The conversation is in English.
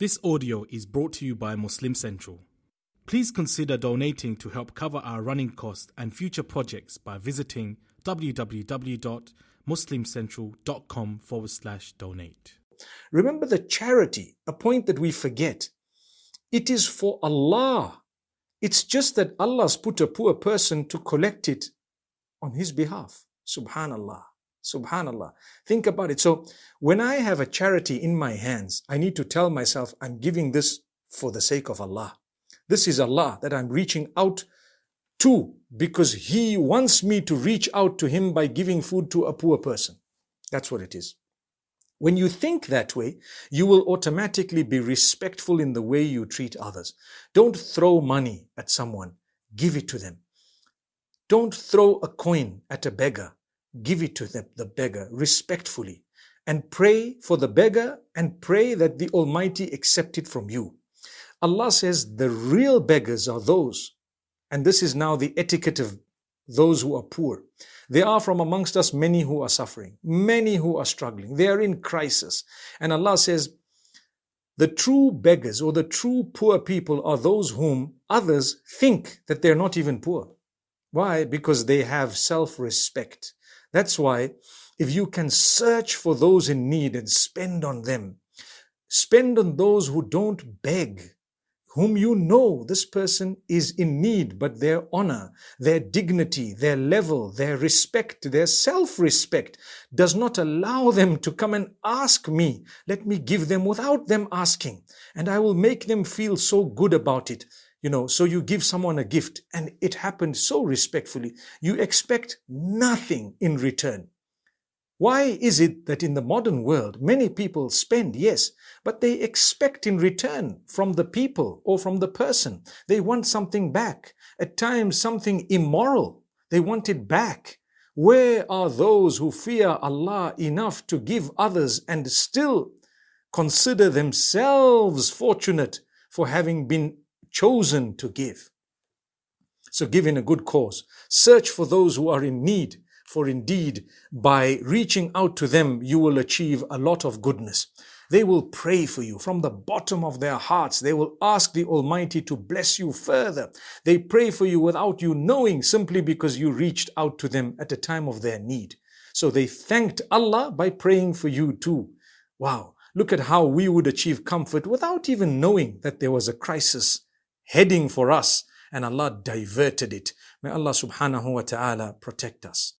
This audio is brought to you by Muslim Central. Please consider donating to help cover our running costs and future projects by visiting www.muslimcentral.com forward slash donate. Remember the charity, a point that we forget. It is for Allah. It's just that Allah's put a poor person to collect it on his behalf. Subhanallah. Subhanallah. Think about it. So when I have a charity in my hands, I need to tell myself I'm giving this for the sake of Allah. This is Allah that I'm reaching out to because He wants me to reach out to Him by giving food to a poor person. That's what it is. When you think that way, you will automatically be respectful in the way you treat others. Don't throw money at someone. Give it to them. Don't throw a coin at a beggar. Give it to the, the beggar respectfully and pray for the beggar and pray that the Almighty accept it from you. Allah says the real beggars are those, and this is now the etiquette of those who are poor. There are from amongst us many who are suffering, many who are struggling. They are in crisis. And Allah says, the true beggars or the true poor people are those whom others think that they're not even poor. Why? Because they have self-respect. That's why if you can search for those in need and spend on them, spend on those who don't beg, whom you know this person is in need, but their honor, their dignity, their level, their respect, their self-respect does not allow them to come and ask me. Let me give them without them asking. And I will make them feel so good about it. You know, so you give someone a gift and it happened so respectfully. You expect nothing in return. Why is it that in the modern world, many people spend, yes, but they expect in return from the people or from the person. They want something back. At times, something immoral. They want it back. Where are those who fear Allah enough to give others and still consider themselves fortunate for having been chosen to give? So give in a good cause. Search for those who are in need for indeed by reaching out to them, you will achieve a lot of goodness. They will pray for you from the bottom of their hearts. They will ask the Almighty to bless you further. They pray for you without you knowing simply because you reached out to them at the time of their need. So they thanked Allah by praying for you too. Wow. Look at how we would achieve comfort without even knowing that there was a crisis heading for us and Allah diverted it. May Allah subhanahu wa ta'ala protect us.